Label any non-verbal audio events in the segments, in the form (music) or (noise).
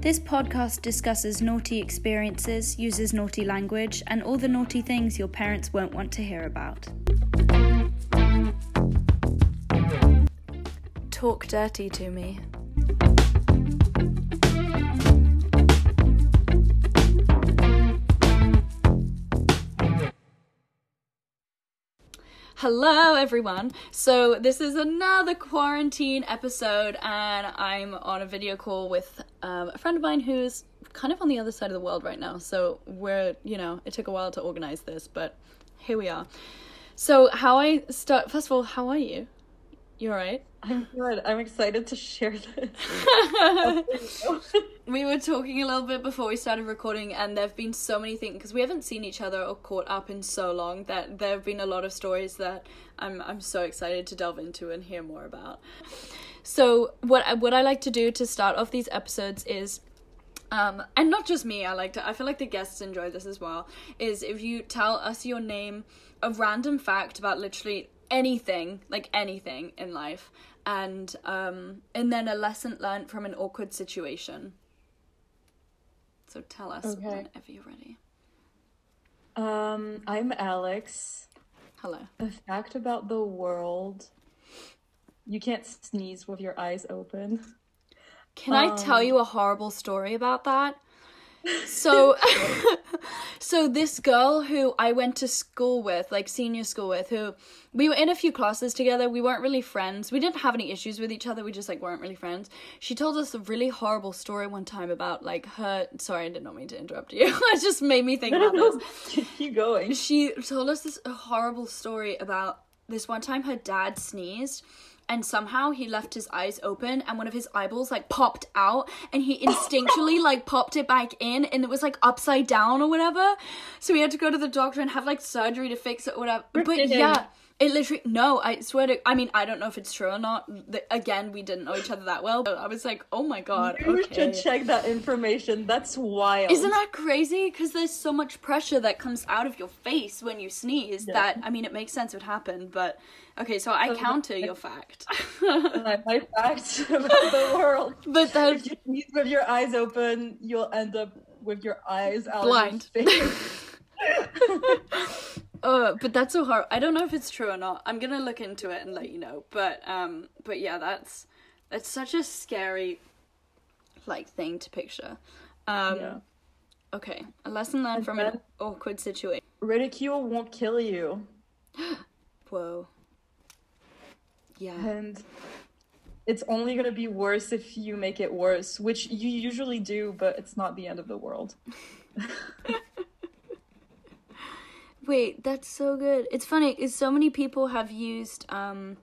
This podcast discusses naughty experiences, uses naughty language, and all the naughty things your parents won't want to hear about. Talk dirty to me. Hello, everyone. So, this is another quarantine episode, and I'm on a video call with um, a friend of mine who's kind of on the other side of the world right now. So, we're, you know, it took a while to organize this, but here we are. So, how I start, first of all, how are you? You alright? I'm good. I'm excited to share this. (laughs) (laughs) we were talking a little bit before we started recording, and there have been so many things because we haven't seen each other or caught up in so long that there have been a lot of stories that I'm I'm so excited to delve into and hear more about. So what I, what I like to do to start off these episodes is um, and not just me, I like to I feel like the guests enjoy this as well, is if you tell us your name, a random fact about literally anything, like anything in life, and um, and then a lesson learned from an awkward situation. So tell us okay. whenever you're ready. Um, I'm Alex. Hello. A fact about the world: you can't sneeze with your eyes open. Can um, I tell um, you a horrible story about that? So (laughs) so this girl who I went to school with, like senior school with, who we were in a few classes together. We weren't really friends. We didn't have any issues with each other. We just like weren't really friends. She told us a really horrible story one time about like her sorry, I did not mean to interrupt you. (laughs) it just made me think about this. (laughs) Keep going. She told us this horrible story about this one time her dad sneezed and somehow he left his eyes open and one of his eyeballs like popped out and he instinctually (laughs) like popped it back in and it was like upside down or whatever. So we had to go to the doctor and have like surgery to fix it or whatever but yeah it literally no, I swear to. I mean, I don't know if it's true or not. The, again, we didn't know each other that well. But I was like, oh my god. You okay. should check that information. That's wild. Isn't that crazy? Because there's so much pressure that comes out of your face when you sneeze. Yeah. That I mean, it makes sense would happen, But okay, so I counter your fact. my (laughs) fact (laughs) about the world. (laughs) But that if you sneeze with your eyes open, you'll end up with your eyes out. Blind. Uh, but that's so hard. I don't know if it's true or not. I'm gonna look into it and let you know. But um, but yeah, that's that's such a scary like thing to picture. Um, yeah. Okay, a lesson learned from an awkward situation. Ridicule won't kill you. (gasps) Whoa. Yeah. And it's only gonna be worse if you make it worse, which you usually do, but it's not the end of the world. (laughs) (laughs) Wait, that's so good. It's funny is so many people have used um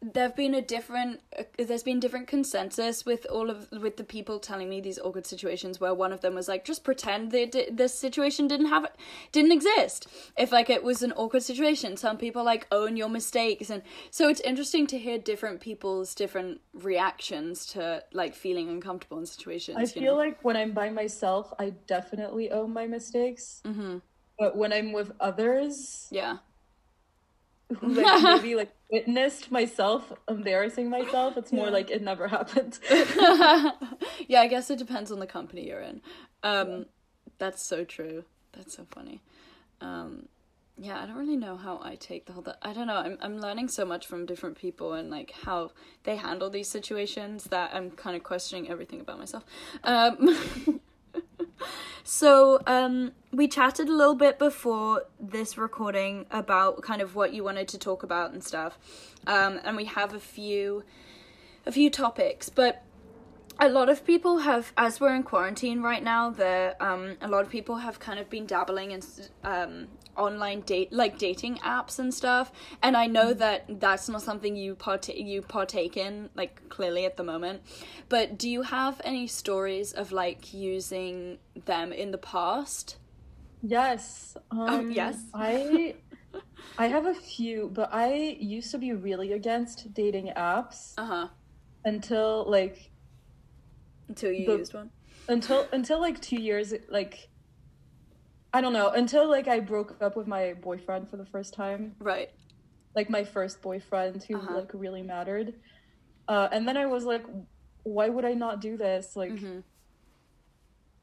there've been a different uh, there's been different consensus with all of with the people telling me these awkward situations where one of them was like just pretend that this situation didn't have didn't exist if like it was an awkward situation some people like own your mistakes and so it's interesting to hear different people's different reactions to like feeling uncomfortable in situations i feel know? like when i'm by myself i definitely own my mistakes mm-hmm but when I'm with others, yeah, who like (laughs) maybe like witnessed myself embarrassing myself, it's more yeah. like it never (laughs) happened. (laughs) yeah, I guess it depends on the company you're in. Um, yeah. That's so true. That's so funny. Um, yeah, I don't really know how I take the whole. Th- I don't know. I'm I'm learning so much from different people and like how they handle these situations that I'm kind of questioning everything about myself. Um, so um, we chatted a little bit before this recording about kind of what you wanted to talk about and stuff, um, and we have a few a few topics, but a lot of people have as we're in quarantine right now there um a lot of people have kind of been dabbling in um online date like dating apps and stuff. And i know mm-hmm. that that's not something you partake you partake in like clearly at the moment. But do you have any stories of like using them in the past? Yes oh, um, oh, yes. I i have a few but i used to be really against dating apps uh-huh. until like until you the, used one? until until like two years like I don't know until like I broke up with my boyfriend for the first time. Right. Like my first boyfriend who uh-huh. like really mattered. Uh, and then I was like, why would I not do this? Like, Mm-hmm.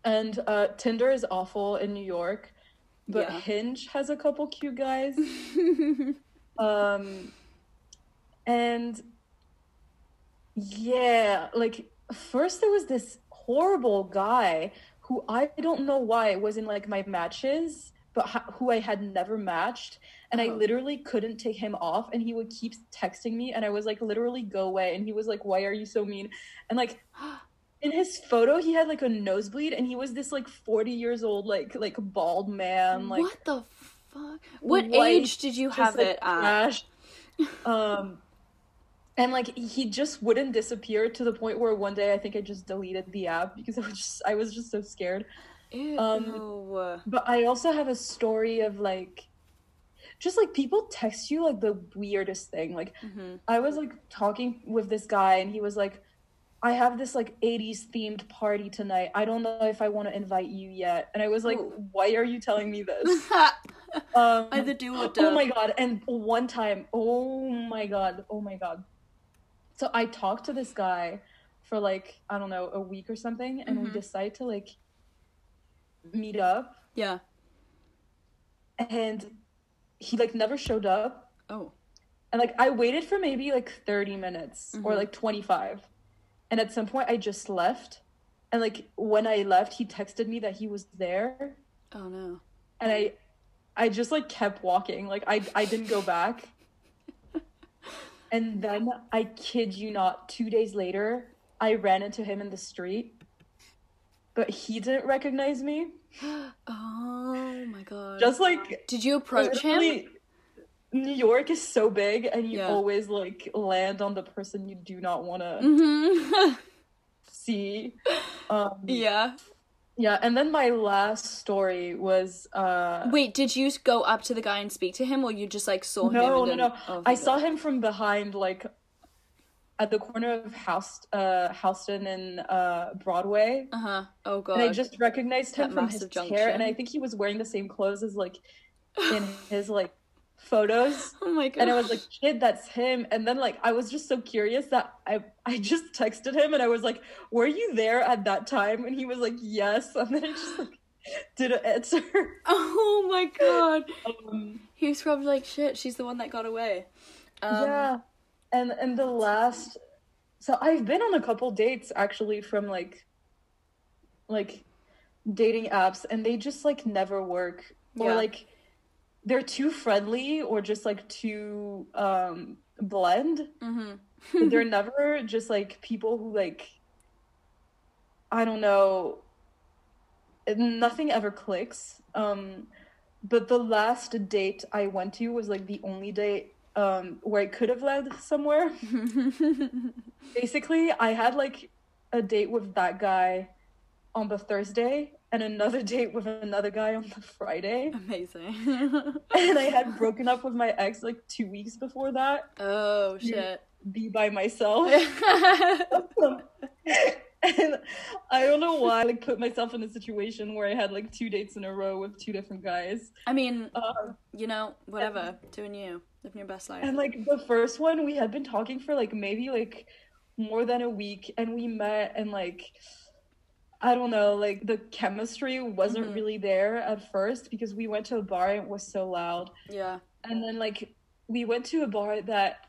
and uh, Tinder is awful in New York, but Yeah. Hinge has a couple cute guys. (laughs) um, and yeah, like first there was this horrible guy who I don't know why it was in like my matches, but ha- who I had never matched, and I Oh. literally couldn't take him off, and he would keep texting me, and I was like, literally go away, and he was like, why are you so mean? And like (gasps) in his photo, he had like a nosebleed, and he was this like forty years old, like like bald man, like what the fuck? What white, age did you just, have like, it at? (laughs) um, and like he just wouldn't disappear to the point where one day I think I just deleted the app because I was just I was just so scared. Ew. Um, But I also have a story of like, just like people text you like the weirdest thing. Like Mhm. I was like talking with this guy and he was like, I have this like 80s themed party tonight. I don't know if I want to invite you yet. And I was like, Ooh. why are you telling me this? (laughs) Um, Either do or Oh don't. my god! And one time, oh my god, oh my god. So I talked to this guy for like I don't know a week or something, and we Mhm. decided to like meet up, Yeah. and he like never showed up, Oh. and like I waited for maybe like thirty minutes or Mhm. like twenty five, and at some point I just left, and like when I left, he texted me that he was there, Oh no. and I I just like kept walking. Like I I didn't go back. (laughs) And then I kid you not, 2 days later, I ran into him in the street. But he didn't recognize me. Oh my god. Just like Did you approach him? New York is so big and you Yeah. always like land on the person you do not want to Mm-hmm. (laughs) see. Um, yeah. Yeah, and then my last story was uh Wait, did you go up to the guy and speak to him, or you just like saw him? No, and no, then... no. Oh, I thank saw him from behind, like at the corner of House, uh, Houston and uh, Broadway, Uh huh. Oh god. and I just recognized him That from his massive hair, and I think he was wearing the same clothes as like in (laughs) his like photos. (laughs) Oh my god. And I was like, "Kid, that's him." And then like I was just so curious that I I just texted him, and I was like, "Were you there at that time?" And he was like, "Yes." (laughs) And then I just like did an answer. (laughs) Oh my god. Um, He was probably like, shit, she's the one that got away. Um, yeah and and the last so i've been on a couple dates actually from like like dating apps and they just like never work or like they're too friendly or just like too um blend Mm-hmm. they're (laughs) never just like people who like i don't know nothing ever clicks. Um but the last date i went to was like the only date um where i could have led somewhere. (laughs) Basically i had like a date with that guy on the thursday and another date with another guy on the friday Amazing. (laughs) and i had (laughs) broken up with my ex like two weeks before that oh shit. be by myself (laughs) and I don't know why I like put myself in a situation where I had like two dates in a row with two different guys. I mean, Uh, you know, whatever. Doing you, living your best life. and like the first one, we had been talking for like maybe like more than a week, and we met and like I don't know, like the chemistry wasn't Mhm. really there at first because we went to a bar and it was so loud, yeah. and then like we went to a bar that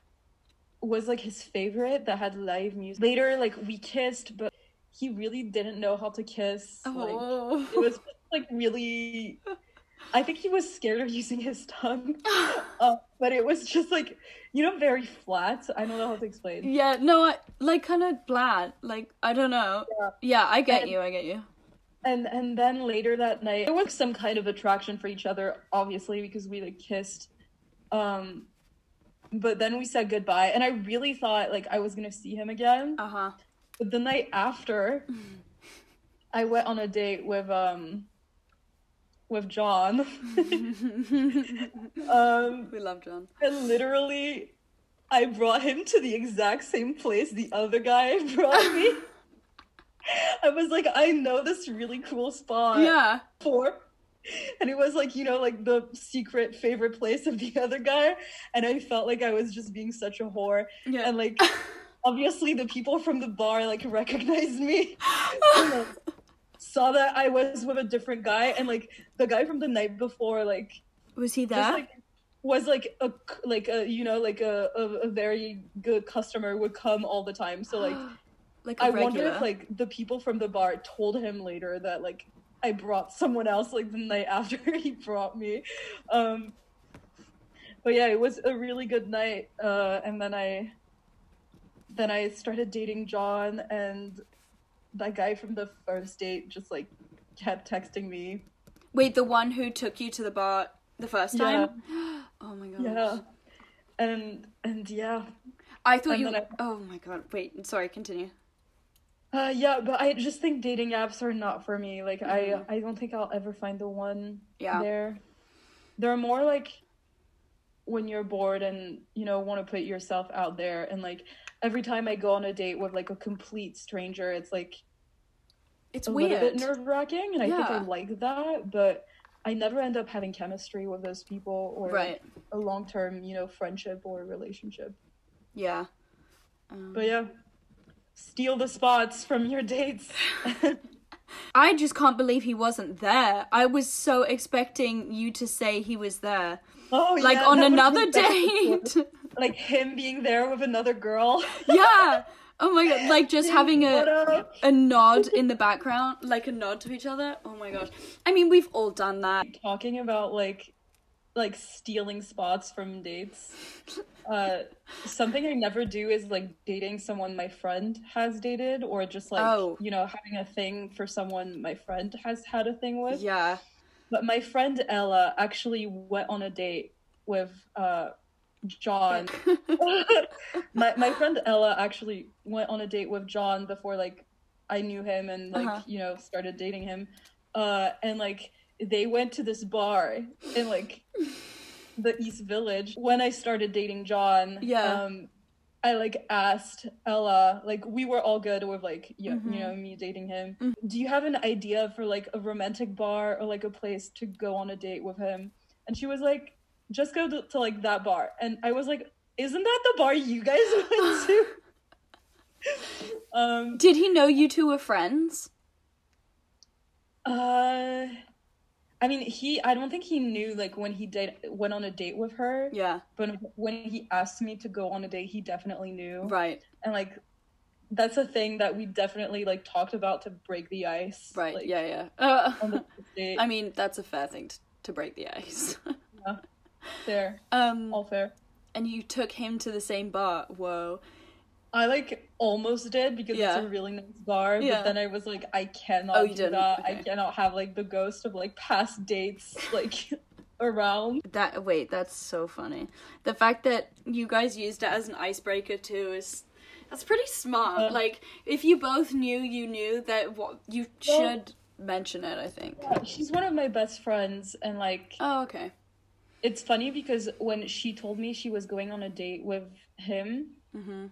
was like his favorite that had live music. Later, like we kissed, but he really didn't know how to kiss. Like, Oh. it was like really (laughs) i think he was scared of using his tongue (laughs) uh, but it was just like you know very flat i don't know how to explain yeah. No, I, like kind of bland. Like I don't know. Yeah. Yeah, I get And- you. I get you. and and then later that night there was some kind of attraction for each other obviously because we like kissed um but then we said goodbye and i really thought like i was gonna see him again Uh huh. but the night after (laughs) i went on a date with um with john (laughs) um we love John. And literally, I brought him to the exact same place the other guy (laughs) brought me. I was like, I know this really cool spot Yeah. for. And it was like, you know, like the secret favorite place of the (laughs) other guy. And I felt like I was just being such a whore. Yeah. And like, obviously the people from the bar like recognized me. Saw that I was with a different guy and like the guy from the night before like Was he there? just like was like a like a you know like a, a, a very good customer would come all the time so like (gasps) like a i regular. wonder if like the people from the bar told him later that like i brought someone else like the night (laughs) after he brought me um but yeah it was a really good night uh and then i then i started dating john and that guy from the first date just like kept texting me Wait, the one who took you to the bar the first time? Yeah. (gasps) Oh my god. yeah and and yeah I thought And you. I- Oh my god. Wait. Sorry. Continue. Uh, yeah, but I just think dating apps are not for me. Like, Mhm. I I don't think I'll ever find the one Yeah. there. They're more like when you're bored and you know want to put yourself out there. And like every time I go on a date with like a complete stranger, it's like It's a weird. little bit nerve wracking, and I think I like that. But I never end up having chemistry with those people or Right. a long term you know friendship or relationship. Yeah. Um, But yeah, steal the spots from your dates. (laughs) I just can't believe he wasn't there. I was so expecting you to say he was there, Oh, like yeah, on another date. like him being there with another girl. (laughs) yeah. Oh my god. Like just having a a nod in the background, like a nod to each other. Oh my gosh. I mean, we've all done that. Talking about like like stealing spots from dates. Uh something I never do is like dating someone my friend has dated or just like Oh. you know having a thing for someone my friend has had a thing with. Yeah. But my friend Ella actually went on a date with uh John. (laughs) my my friend Ella actually went on a date with John before like I knew him and like Uh-huh. you know started dating him. Uh and like they went to this bar in like the East Village when I started dating John. Yeah. Um I like asked Ella, like we were all good with like you, Mhm. you know me dating him. Mhm. Do you have an idea for like a romantic bar or like a place to go on a date with him? And she was like, just go to, to like that bar. And I was like, isn't that the bar you guys (laughs) went to? (laughs) um Did he know you two were friends? uh I mean he I don't think he knew like when he did went on a date with her, Yeah. but when he asked me to go on a date, he definitely knew. Right. and like that's a thing that we definitely like talked about to break the ice Right. like, yeah. Yeah. Uh, on the first (laughs) date I mean, that's a fair thing to, to break the ice. fair (laughs) um, all fair and you took him to the same bar. Whoa. I like almost did because Yeah. it's a really nice bar Yeah. but then i was like i cannot Oh, you do didn't? that i cannot have like the ghost of like past dates (laughs) like (laughs) around That wait, that's so funny. The fact that you guys used it as an icebreaker too is that's pretty smart. Yeah. Like if you both knew you knew that what you Well- should mention it, I think. she's one of my best friends and like Oh, okay. it's funny because when she told me she was going on a date with him Mhm.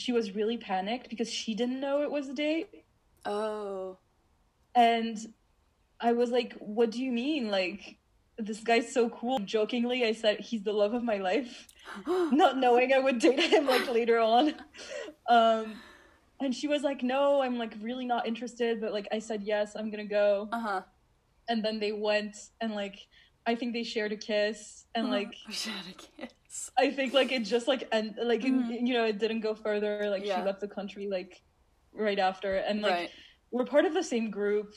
She was really panicked because she didn't know it was a date Oh. And I was like, what do you mean? Like, this guy's so cool. Jokingly, I said, he's the love of my life, (gasps) not knowing I would date him like later on. Um, and she was like, no, I'm like really not interested. But like, I said, yes, I'm gonna go. Uh-huh. And then they went and like, I think they shared a kiss. And like, (laughs) we should have a kiss. I think like it just like, and like, it- Mhm. you know, it didn't go further. Like, Yeah. she left the country like right after. And like, right. we're part of the same group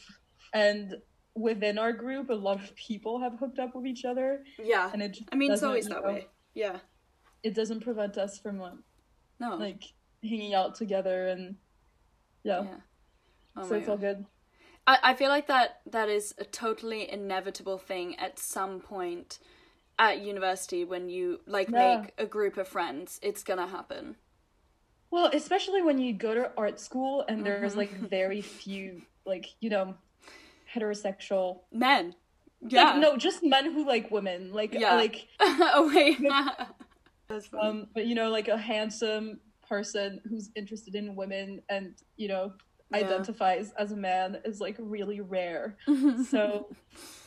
and within our group a lot of people have hooked up with each other Yeah. and it I mean, it's always that know, way. Yeah. it doesn't prevent us from uh, No. like hanging out together and yeah, yeah. Oh so it's all good I, I feel like that that is a totally inevitable thing at some point at university when you like Yeah. make a group of friends. It's gonna happen. well especially when you go to art school and there's Mhm. like very few like you know heterosexual Men. Yeah. like no just men who like women like Yeah. like (laughs) oh wait. (laughs) Um but you know like a handsome person who's interested in women and you know identifies as a man is like really rare. (laughs) so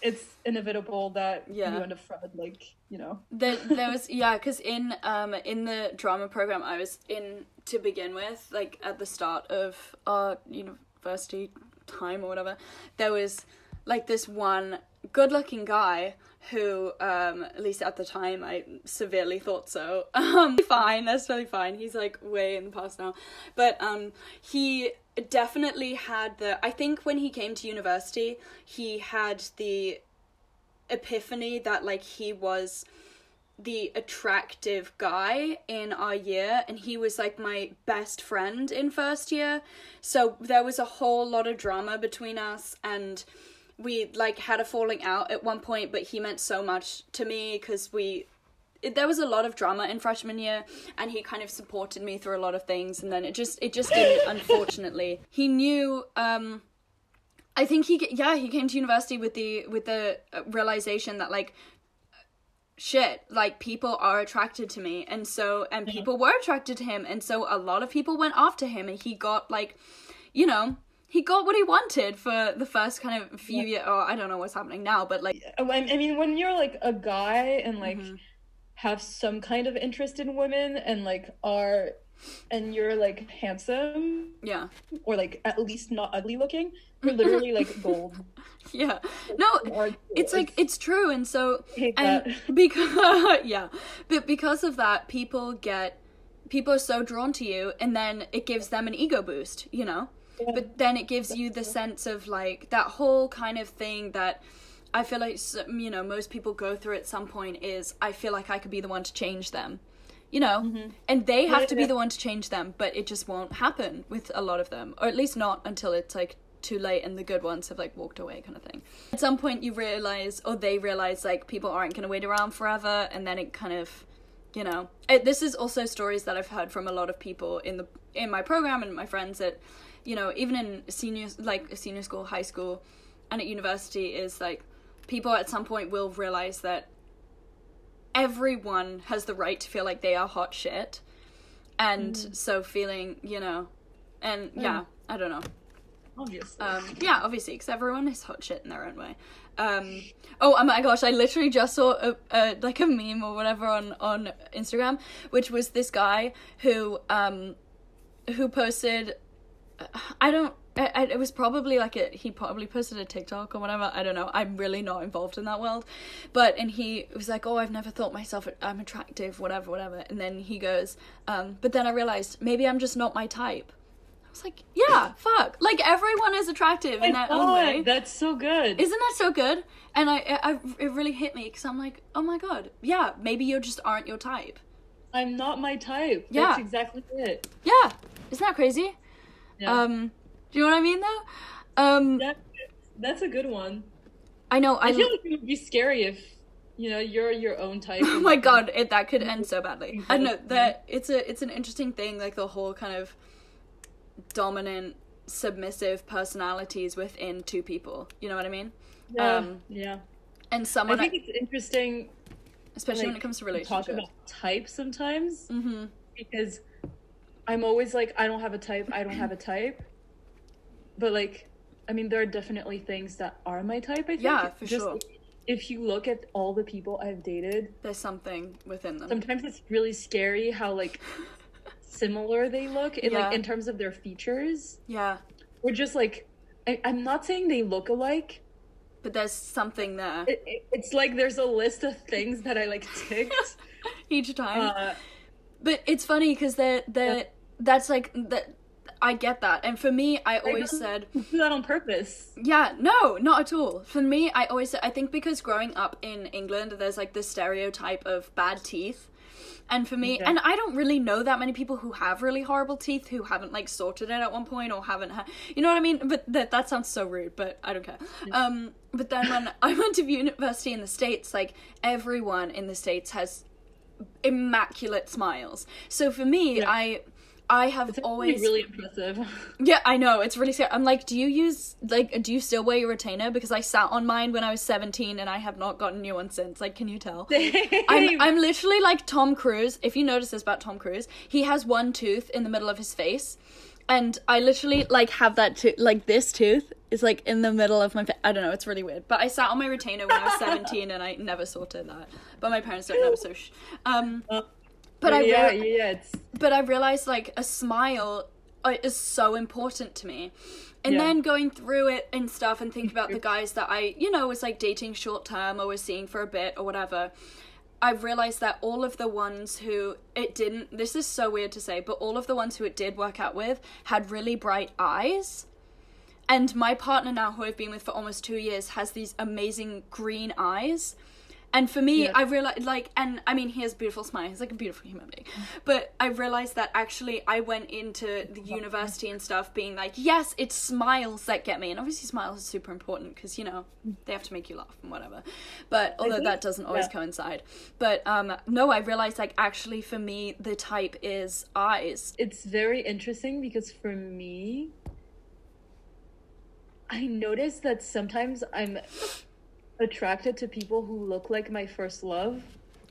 it's inevitable that Yeah. you end up friend like, you know. there, there was yeah because in um in the drama program i was in to begin with like at the start of our university time or whatever there was like this one good looking guy who um at least at the time i severely thought so (laughs) um fine that's totally fine he's like way in the past now but um he definitely had the i think when he came to university he had the epiphany that like he was the attractive guy in our year and he was like my best friend in first year. So there was a whole lot of drama between us and we like had a falling out at one point but he meant so much to me because we it, there was a lot of drama in freshman year and he kind of supported me through a lot of things and then it just it just didn't (laughs) unfortunately. He knew um I think he yeah he came to university with the with the uh, realization that like shit like people are attracted to me and so and people were attracted to him and so a lot of people went after him and he got like you know he got what he wanted for the first kind of few years or I don't know what's happening now but like I I mean, when you're like a guy and like Mm-hmm. Have some kind of interest in women and like are and you're like handsome yeah. or like at least not ugly looking, you're literally like (laughs) gold. yeah. No it's like it's true and so and (laughs) because (laughs) yeah. But because of that people get people are so drawn to you and then it gives them an ego boost you know? But then it gives you the sense of like that whole kind of thing that i feel like you know most people go through at some point is i feel like i could be the one to change them. You know? Mm-hmm. And they have to be yeah. the one to change them but it just won't happen with a lot of them. Or at least not until it's like too late and the good ones have like walked away kind of thing. At some point you realize or they realize like people aren't going to wait around forever and then it kind of you know it, this is also stories that i've heard from a lot of people in the in my program and my friends that you know even in senior like senior school high school and at university is like people at some point will realize that everyone has the right to feel like they are hot shit and so feeling you know and yeah i don't know Obviously. um, yeah, obviously, because everyone is hot shit in their own way. Um, oh, oh my gosh, I literally just saw a, a like a meme or whatever on on Instagram, which was this guy who um who posted. I don't. I, I- it was probably like a he probably posted a TikTok or whatever. I don't know. I'm really not involved in that world, but and he was like, "Oh, I've never thought myself I'm attractive, whatever, whatever." And then he goes, um, "But then I realized maybe I'm just not my type." I was like, "Yeah, fuck. Like everyone is attractive in their own way." that's so good. Isn't that so good? And I, I, I- it really hit me because I'm like, oh my god, yeah, maybe you just aren't your type. I'm not my type. Yeah. That's exactly it. Yeah, isn't that crazy? Yeah. Um, do you know what I mean though? Um, That- that's a good one. I know. I, I feel like it would be scary if you know you're your own type. (laughs) oh my god, it that could end so badly. I know that it's a it's an interesting thing, like the whole kind of dominant, submissive personalities within two people. You know what I mean? Yeah, Um, yeah. And someone. I think it's interesting especially when it comes to to talk about type sometimes Mm-hmm. because I'm always like I don't have a type. I don't have a type. But like, I mean, there are definitely things that are my type. I think. Yeah, for Just sure. If you look at all the people I've dated, There's something within them. sometimes it's really scary how like similar they look in Yeah. like in terms of their features yeah, we're just like I, i'm not saying they look alike but there's something there it, it- it's like there's a list of things that i like ticked (laughs) each time. uh, But it's funny because they're they're that's like that. I get that, and for me, I always don't- said, do that on purpose yeah, no, not at all. For me, I always I think because growing up in England, there's like this stereotype of bad teeth. And for me, Okay. and I don't really know that many people who have really horrible teeth who haven't like sorted it at one point or haven't had, you know what I mean? But that that sounds so rude, but I don't care. Um, but then when (laughs) I went to university in the states, like everyone in the states has immaculate smiles. So for me, Yeah. I I have it's always really impressive (laughs) yeah, I know. It's really scary. I'm like, do you use like do you still wear your retainer? Because I sat on mine when I was 17 and I have not gotten a new one since. Like, can you tell? (laughs) I'm I'm literally like Tom Cruise. If you notice this about Tom Cruise, he has one tooth in the middle of his face. and I literally like have that tooth, like this tooth is like in the middle of my. Fa- I don't know, it's really weird. But I sat on my retainer when I was (laughs) seventeen, and I never sorted that. But my parents don't know, so. Sh- um, but I yeah, rea- yeah, it's but I realized like a smile uh, is so important to me. And Yeah. then going through it and stuff and thinking about the guys that I, you know, was like dating short term or was seeing for a bit or whatever, I realized that all of the ones who it didn't, this is so weird to say, but all of the ones who it did work out with had really bright eyes. And my partner now, who I've been with for almost two years, has these amazing green eyes. And for me, Yeah. I realized, like, and I mean, he has a beautiful smile. He's like a beautiful human being. But I realized that actually I went into the university and stuff being like, yes, it's smiles that get me. And obviously, smiles are super important because, you know, they have to make you laugh and whatever. But although that doesn't always yeah. coincide. But um, no, I realized, like, actually, for me, the type is eyes. it's very interesting because for me I noticed that sometimes I'm attracted to people who look like my first love.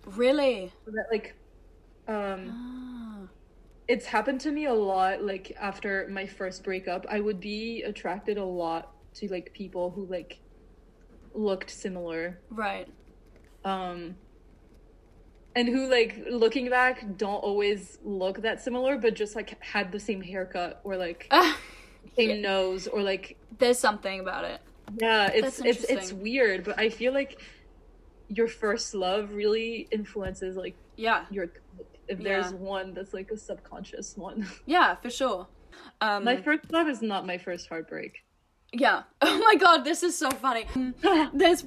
Really? That like um Ah. it's happened to me a lot like after my first breakup. I would be attracted a lot to like people who like looked similar. Right. Um and who like looking back don't always look that similar but just like had the same haircut or like (laughs) same nose or like there's something about it. Yeah it's it's it's weird but i feel like your first love really influences like Yeah. your if there's Yeah. one that's like a subconscious one (laughs) Yeah, for sure. Um, my first love is not my first heartbreak Yeah. (laughs) Oh my god, this is so funny. (laughs) There's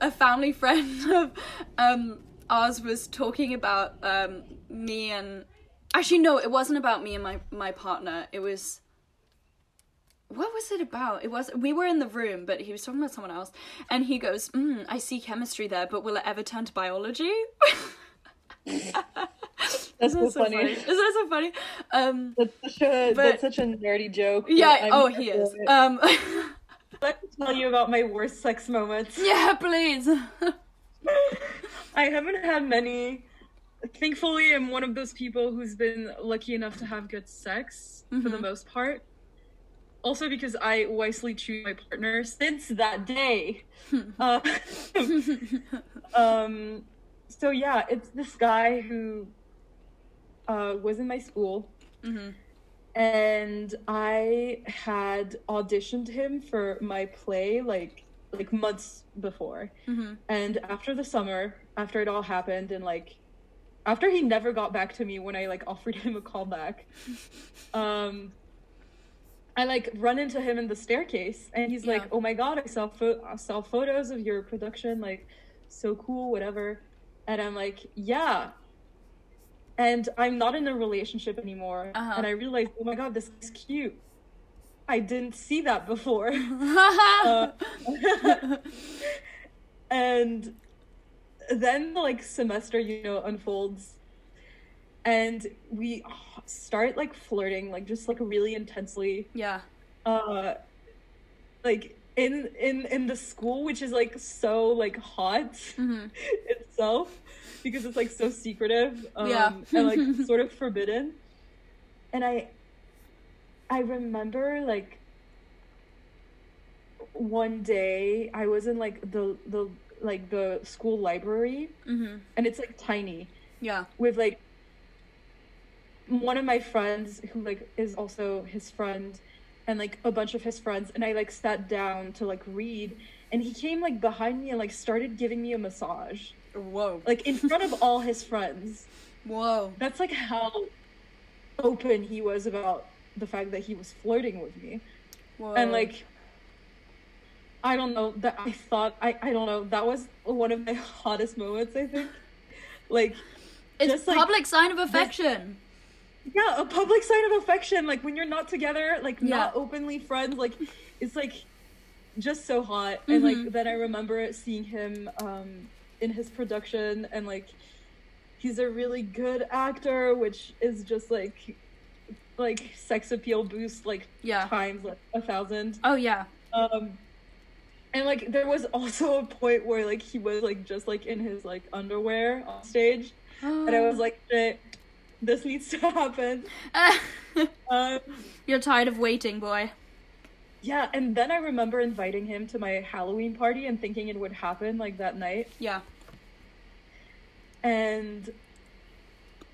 a family friend of um ours was talking about um me and actually no, it wasn't about me and my my partner. It was what was it about? It was we were in the room, but he was talking about someone else, and he goes, mm, "I see chemistry there, but will it ever turn to biology?" (laughs) that's so, Isn't so funny, funny? Isn't that so funny? Um, that's such a But- that's such a nerdy joke yeah. Oh, he is. Um, (laughs) let me tell you about my worst sex moments yeah, please. (laughs) I haven't had many. Thankfully, I'm one of those people who's been lucky enough to have good sex for the Mhm. most part. Also, because I wisely choose my partner since that day. (laughs) uh, (laughs) um, so yeah, it's this guy who uh, was in my school, hmm and I had auditioned him for my play like like months before. hmm And after the summer, after it all happened, and like after he never got back to me when I like offered him a call back, (laughs) um, I like run into him in the staircase, and he's like, "Oh my god, I saw I saw photos of your production, like so cool, whatever." And I'm like, "Yeah." And I'm not in a relationship anymore, Uh-huh. and I realized, "Oh my god, this is cute." I didn't see that before. (laughs) Uh, (laughs) and then like semester you know unfolds and we start like flirting like just like really intensely yeah. uh like in in in the school which is like so like hot hmm (laughs) itself because it's like so secretive um Yeah. and like (laughs) sort of forbidden and i i remember like one day i was in like the the like the school library hmm and it's like tiny Yeah. with like one of my friends who like is also his friend and like a bunch of his friends and I like sat down to like read and he came like behind me and like started giving me a massage Whoa. like in front of all his friends Whoa. that's like how open he was about the fact that he was flirting with me Whoa. and like I don't know that I thought I I don't know that was one of my (laughs) hottest moments I think like it's just, like, public sign of affection. Yeah a public sign of affection like when you're not together like not openly friends like it's like just so hot and Mhm. like then i remember seeing him um in his production and like he's a really good actor which is just like like sex appeal boost like Yeah. times like a thousand Oh yeah. um and like there was also a point where like he was like just like in his like underwear on stage and I was (gasps) like, shit, This needs to (laughs) happen. (laughs) Um, You're tired of waiting, boy. yeah, and then I remember inviting him to my Halloween party and thinking it would happen like that night. Yeah. And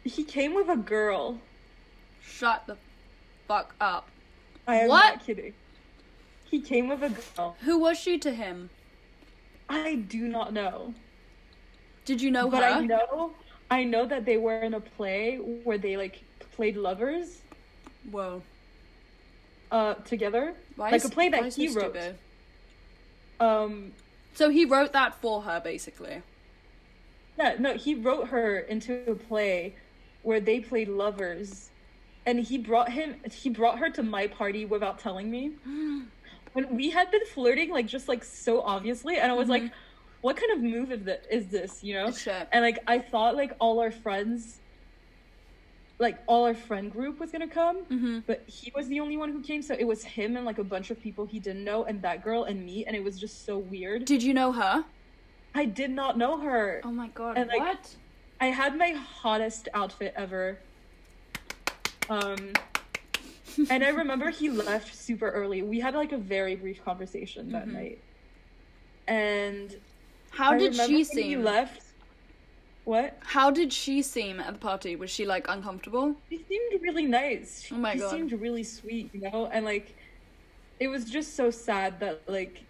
he came with a girl. Shut the fuck up. I am What? not kidding. He came with a girl. Who was she to him? I do not know. Did you know but her? I know I know that they were in a play where they like played lovers Whoa. uh together. Why like is, a play that he wrote. stupid? Um So he wrote that for her, basically. yeah, no, he wrote her into a play where they played lovers. And he brought him he brought her to my party without telling me. (gasps) When we had been flirting like just like so obviously and I was Mhm. like what kind of move is this, is this, you know? Shit. And like I thought like all our friends like all our friend group was gonna come. Mm-hmm. But he was the only one who came, so it was him and like a bunch of people he didn't know, and that girl and me, and it was just so weird. Did you know her? I did not know her. Oh my god. And, like, what? I had my hottest outfit ever. Um, (laughs) and I remember he left super early. We had like a very brief conversation that Mhm. night. And How I did she when seem? Left. What? How did she seem at the party? Was she like uncomfortable? She seemed really nice. Oh my he God. She seemed really sweet, you know, and like it was just so sad that like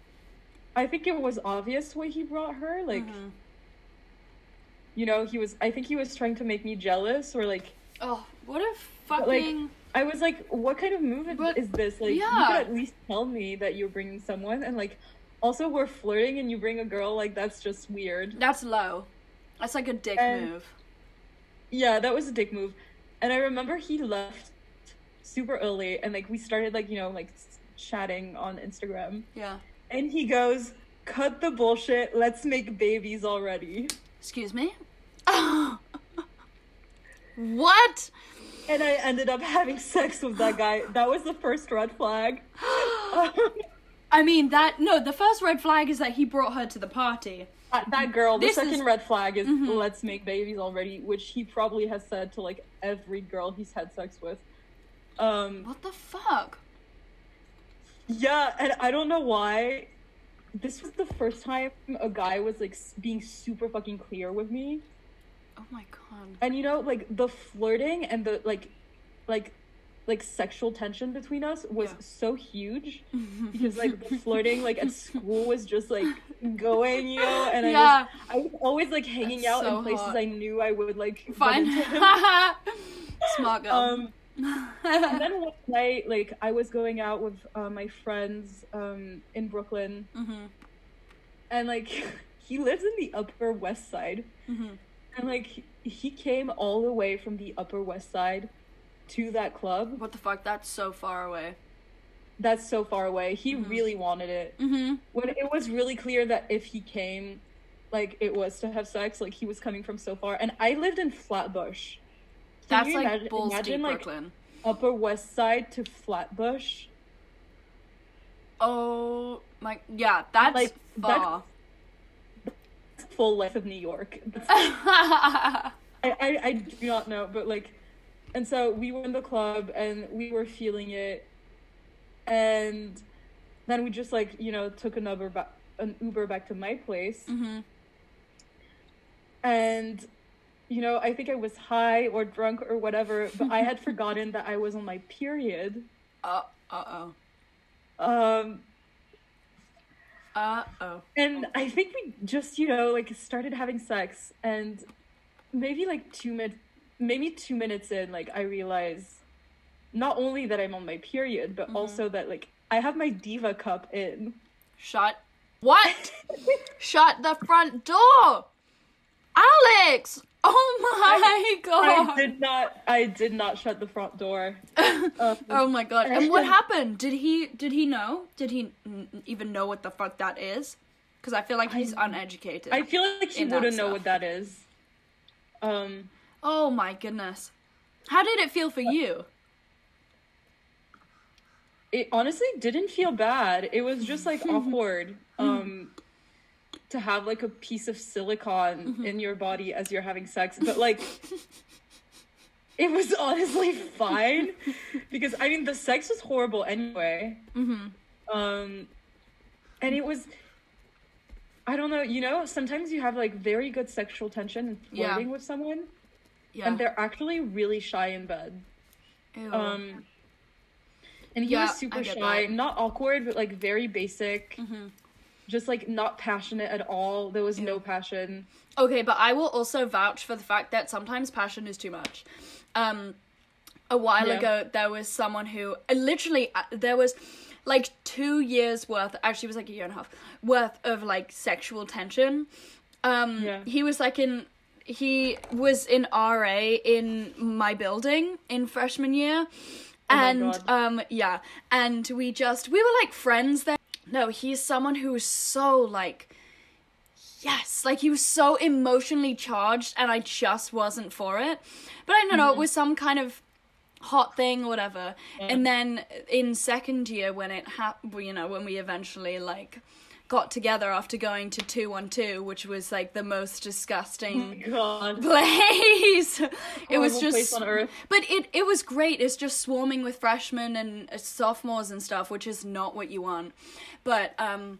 I think it was obvious why he brought her. Like, Mhm. you know, he was I think he was trying to make me jealous or like Oh, what a like, fucking. I was like, what kind of move is, But- is this? Like you could at least tell me that you're bringing someone and like also we're flirting and you bring a girl, like that's just weird. That's low. That's like a dick And- move. Yeah, that was a dick move. And I remember he left super early and like we started like, you know, like s- chatting on Instagram. Yeah. And he goes, "Cut the bullshit. Let's make babies already." Excuse me? (laughs) what? And I ended up having sex with that guy. That was the first red flag. (gasps) (laughs) I mean, that. No, the first red flag is that he brought her to the party. Uh, that girl, the This second is- red flag is Mhm. let's make babies already, which he probably has said to like every girl he's had sex with. Um What the fuck? yeah, and I don't know why this was the first time a guy was like being super fucking clear with me. Oh my god. And you know, like the flirting and the like like like sexual tension between us was Yeah. so huge (laughs) because like the flirting like at school was just like going, you know, and I was I was always like hanging That's out so in places hot. I knew I would like him. Smart girl. Um, (laughs) and then one night, like I was going out with uh, my friends um, in Brooklyn, hmm and like (laughs) he lives in the Upper West Side, hmm and like he came all the way from the Upper West Side to that club. What the fuck? That's so far away. That's so far away. He Mhm. really wanted it. Mm-hmm. When it was really clear that if he came, like it was to have sex, like he was coming from so far. And I lived in Flatbush. Can That's like imagine, balls imagine like Brooklyn. Upper West Side to Flatbush? Oh my, yeah, that's Like, far. Full life of New York. (laughs) I, I, I do not know, but like, and so we were in the club and we were feeling it, and then we just like you know took an Uber back, an Uber back to my place, hmm and you know I think I was high or drunk or whatever, but I had (laughs) forgotten that I was on my period. Uh, uh oh. Um, Uh oh. and I think we just you know like started having sex, and maybe like two minutes, maybe two minutes in, like I realize not only that I'm on my period, but Mhm. also that like I have my diva cup in. Shut. What? (laughs) Shut the front door! Alex! Oh my god! I did not. I did not shut the front door. (laughs) Um, oh my god. And what (laughs) happened? Did he did he know? Did he n- even know what the fuck that is? Cuz I feel like he's I- uneducated. I feel like he wouldn't know what that is. Um, oh my goodness. How did it feel for you? it honestly didn't feel bad. It was just like (laughs) awkward. Um, to have like a piece of silicone in your body as you're having sex, but like (laughs) it was honestly fine because I mean the sex was horrible anyway. Mm-hmm. Um, and it was. I don't know. You know, sometimes you have like very good sexual tension and Yeah. flirting with someone, Yeah. and they're actually really shy in bed. Ew. Um, and he Yeah, was super shy, that. not awkward, but like very basic. Mhm. Just like not passionate at all. There was no passion. Okay, but I will also vouch for the fact that sometimes passion is too much. Um, a while Yeah. ago, there was someone who uh, literally uh, there was like two years worth. Actually, it was like a year and a half worth of like sexual tension. Um, Yeah. he was like in. He was in RA in my building in freshman year, Oh and um, yeah, and we just we were like friends there. No, he's someone who was so like yes. Like he was so emotionally charged and i just wasn't for it. But i don't know it was some kind of hot thing or whatever and then in second year when it happened you know when we eventually like got together after going to 212 which was like the most disgusting God. (laughs) place it was just place on earth. but it it was great it's just swarming with freshmen and uh, sophomores and stuff which is not what you want but um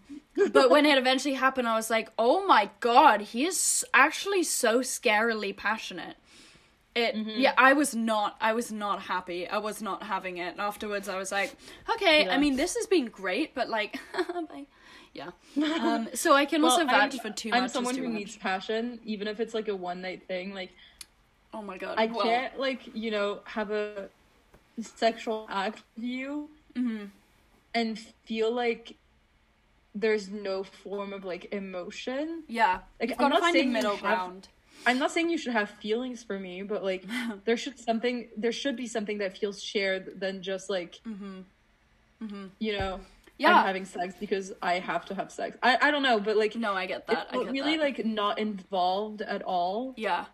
but when it eventually happened i was like oh my god he is actually so scarily passionate it Mm-hmm. yeah i was not i was not happy i was not having it and afterwards i was like okay i mean this has been great but like. (laughs) yeah (laughs) um so i can also vouch I'm, for too I'm much is someone who much. needs passion, even if it's like a one night thing. Like oh my god I well, can't like you know have a sexual act with you Mm-hmm. and feel like there's no form of like emotion. yeah Like, you've I'm not saying middle have- ground I'm not saying you should have feelings for me, but like (laughs) there should something there should be something that feels shared than just like you know Yeah. I'm having sex because I have to have sex. I I don't know, but like No, I get that. I get really that. like not involved at all. yeah.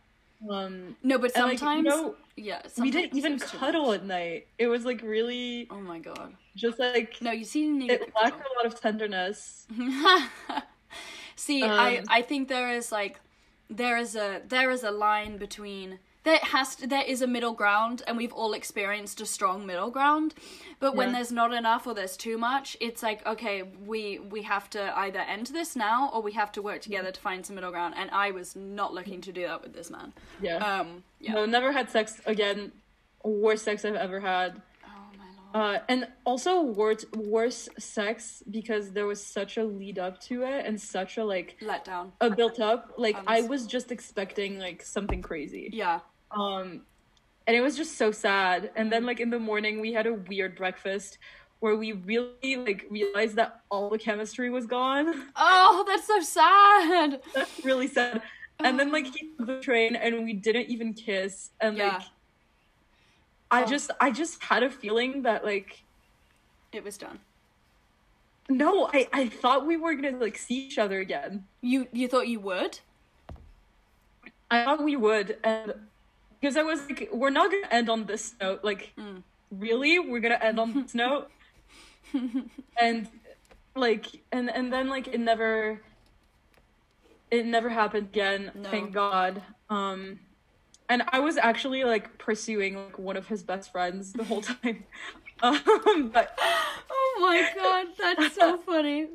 Um No, but and, like, you sometimes know, yeah. we didn't even cuddle at night. It was like really Oh my god. just like No, you see, it lacked a lot of tenderness. (laughs) See, I Um, I think there is like there is a there is a line between there has to, there is a middle ground and we've all experienced a strong middle ground but when Yeah. there's not enough or there's too much it's like okay we we have to either end this now or we have to work together to find some middle ground and I was not looking to do that with this man Yeah. um yeah No, never had sex again. Worst sex I've ever had. Uh, and also worse, worse sex because there was such a lead up to it and such a like let down a built up. Like I was just expecting like something crazy. yeah Um, and it was just so sad. And then like in the morning we had a weird breakfast where we really like realized that all the chemistry was gone. oh that's so sad That's really sad. And then like he took the train and we didn't even kiss. And Yeah. like I Oh. just I just had a feeling that like it was done no, I I thought we were gonna like see each other again. you you thought you would I thought we would, and because I was like, we're not gonna end on this note. Like, Mm. really, we're gonna end on this note, (laughs) and like, and and then like it never, it never happened again. No. Thank God. Um, and I was actually like pursuing like one of his best friends the whole time. (laughs) um, but (laughs) Oh my god, that's so (laughs) funny.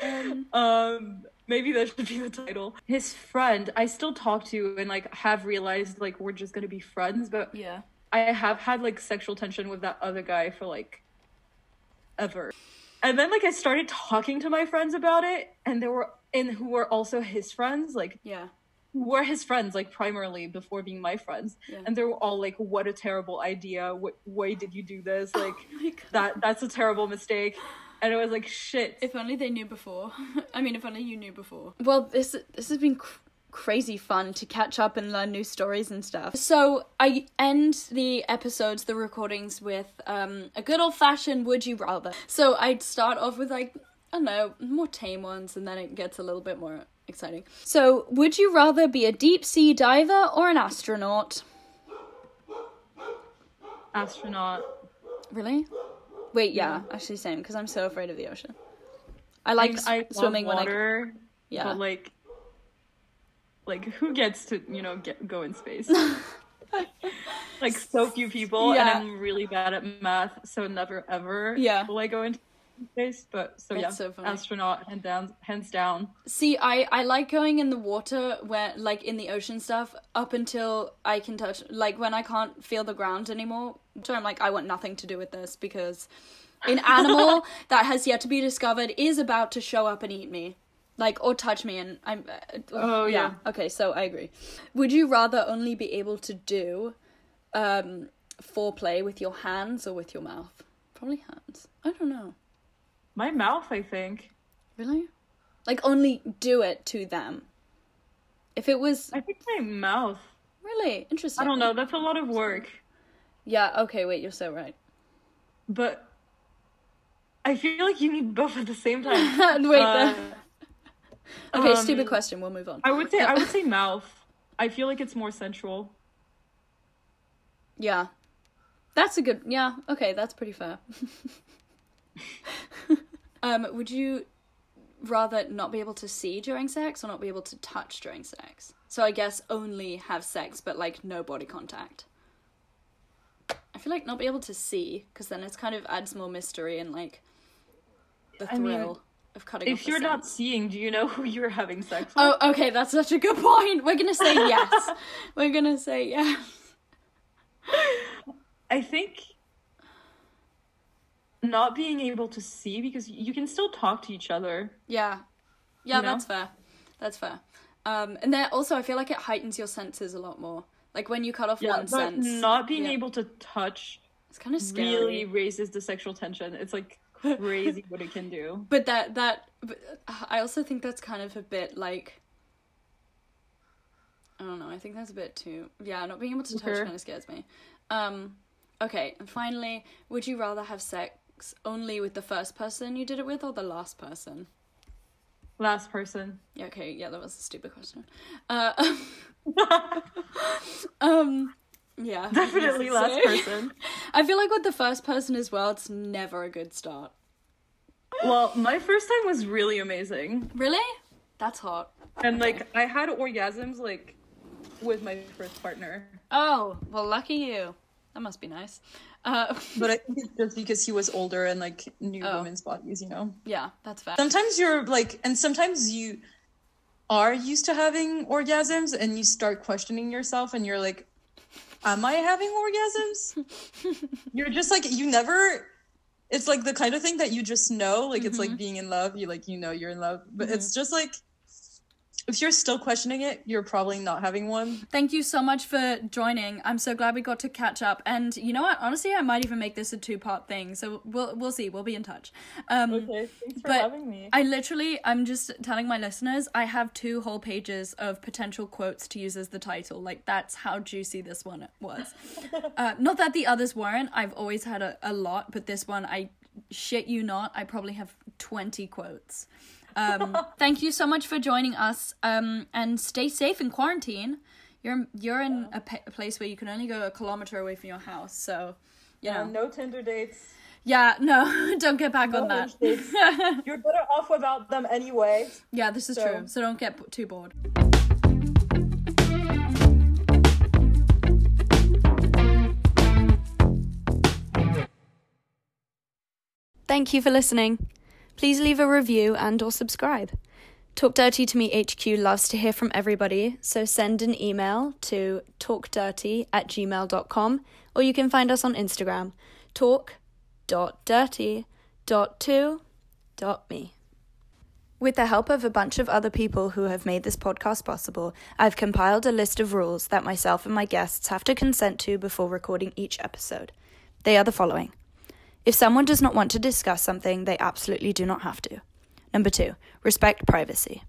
Um, um maybe that should be the title his friend i still talk to and like have realized like we're just gonna be friends but yeah. i have had like sexual tension with that other guy for like ever and then like i started talking to my friends about it and there were and who were also his friends like Yeah. Who were his friends like primarily before being my friends Yeah. and they were all like what a terrible idea what why did you do this like Oh that that's a terrible mistake and it was like shit If only they knew before. (laughs) I mean, if only you knew before. Well, this this has been cr- crazy fun to catch up and learn new stories and stuff. So I end the episodes, the recordings, with um, a good old fashioned "Would you rather." So I'd start off with like I don't know more tame ones, and then it gets a little bit more exciting. So, would you rather be a deep sea diver or an astronaut? astronaut Really? Wait, yeah, actually same because I'm so afraid of the ocean. I like I, s- I love swimming when I water, yeah. but like, like who gets to you know get go in space? (laughs) like so few people, Yeah. and I'm really bad at math, so never ever Yeah. will I go into space. But so That's yeah, so astronaut hands down, hands down. See, I I like going in the water where like in the ocean stuff up until I can touch like when I can't feel the ground anymore. So I'm like I want nothing to do with this because an (laughs) animal that has yet to be discovered is about to show up and eat me. Like or touch me and I'm uh, Oh, yeah. Okay, so I agree. Would you rather only be able to do um foreplay with your hands or with your mouth? Probably hands. I don't know. My mouth, I think. Really? Like only do it to them. If it was I think my mouth. really interesting. I don't know. That's a lot of work, Yeah, okay, wait, you're so right. but I feel like you need both at the same (laughs) time. wait, Uh, (laughs) okay, um, stupid question. We'll move on. I would say I would (laughs) say mouth. I feel like it's more sensual. Yeah, that's a good. Yeah, okay, that's pretty fair. (laughs) um, would you rather not be able to see during sex or not be able to touch during sex? So I guess only have sex, but like no body contact. I feel like not be able to see because then it's kind of adds more mystery and like the I mean, thrill of cutting. If you're not seeing, do you know who you're having sex with? Oh, okay, that's such a good point. We're gonna say yes. (laughs) We're gonna say yes. I think not being able to see because you can still talk to each other. Yeah, yeah, You know? that's fair. That's fair. Um, and then also, I feel like it heightens your senses a lot more. Like when you cut off Yeah, one sense, not being yeah. able to touch it's kind of scary. really raises the sexual tension. It's like crazy what it can do. (laughs) But that that but I also think that's kind of a bit like I don't know. I think that's a bit too yeah. Not being able to touch Okay. kind of scares me. Um, okay, and finally, would you rather have sex only with the first person you did it with or the last person? Last person. Yeah, okay, yeah, that was a stupid question. Uh, (laughs) um, yeah, (laughs) Definitely last So- person. (laughs) I feel like with the first person as well, it's never a good start. Well, my first time was really amazing. Really? That's hot. And like I had orgasms like with my first partner. Oh, well, lucky you. That must be nice. Uh, (laughs) But I think it's just because he was older and like knew Oh. women's bodies, you know. yeah, that's fair. Sometimes you're like and sometimes you are used to having orgasms and you start questioning yourself and you're like am I having orgasms? (laughs) you're just like you never it's like the kind of thing that you just know like it's like being in love you like you know you're in love but it's just like if you're still questioning it you're probably not having one Thank you so much for joining. I'm so glad we got to catch up. And you know what? Honestly, I might even make this a two part thing. So we'll we'll see. We'll be in touch. Um, okay thanks for having me I literally, I'm just telling my listeners, I have two whole pages of potential quotes to use as the title. Like, that's how juicy this one was. (laughs) uh, not that the others weren't. I've always had a, a lot, but this one, I shit you not, I probably have 20 quotes. Um, (laughs) thank you so much for joining us. Um, and stay safe in quarantine. You're you're in a, pa- a place where you can only go a kilometer away from your house, so you know. no tinder dates Yeah, no, (laughs) don't get back on that. (laughs) you're better off without them anyway Yeah, this is So- true. So don't get p- too bored. Thank you for listening. Please leave a review and or subscribe. Talk Dirty to Me HQ loves to hear from everybody, so send an email to talkdirty at gmail.com or you can find us on Instagram, talk.dirty.to.me. With the help of a bunch of other people who have made this podcast possible, I've compiled a list of rules that myself and my guests have to consent to before recording each episode. They are the following. If someone does not want to discuss something, they absolutely do not have to. Number two, respect privacy.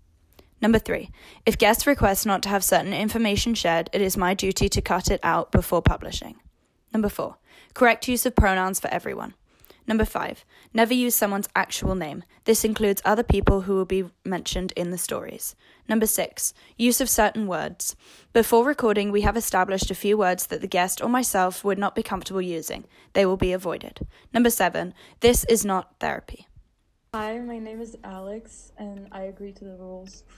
Number three, if guests request not to have certain information shared, it is my duty to cut it out before publishing. Number four, correct use of pronouns for everyone. Number five, never use someone's actual name. This includes other people who will be mentioned in the stories. Number six, use of certain words. Before recording, we have established a few words that the guest or myself would not be comfortable using. They will be avoided. Number seven, this is not therapy. hi my name is alex and i agree to the rules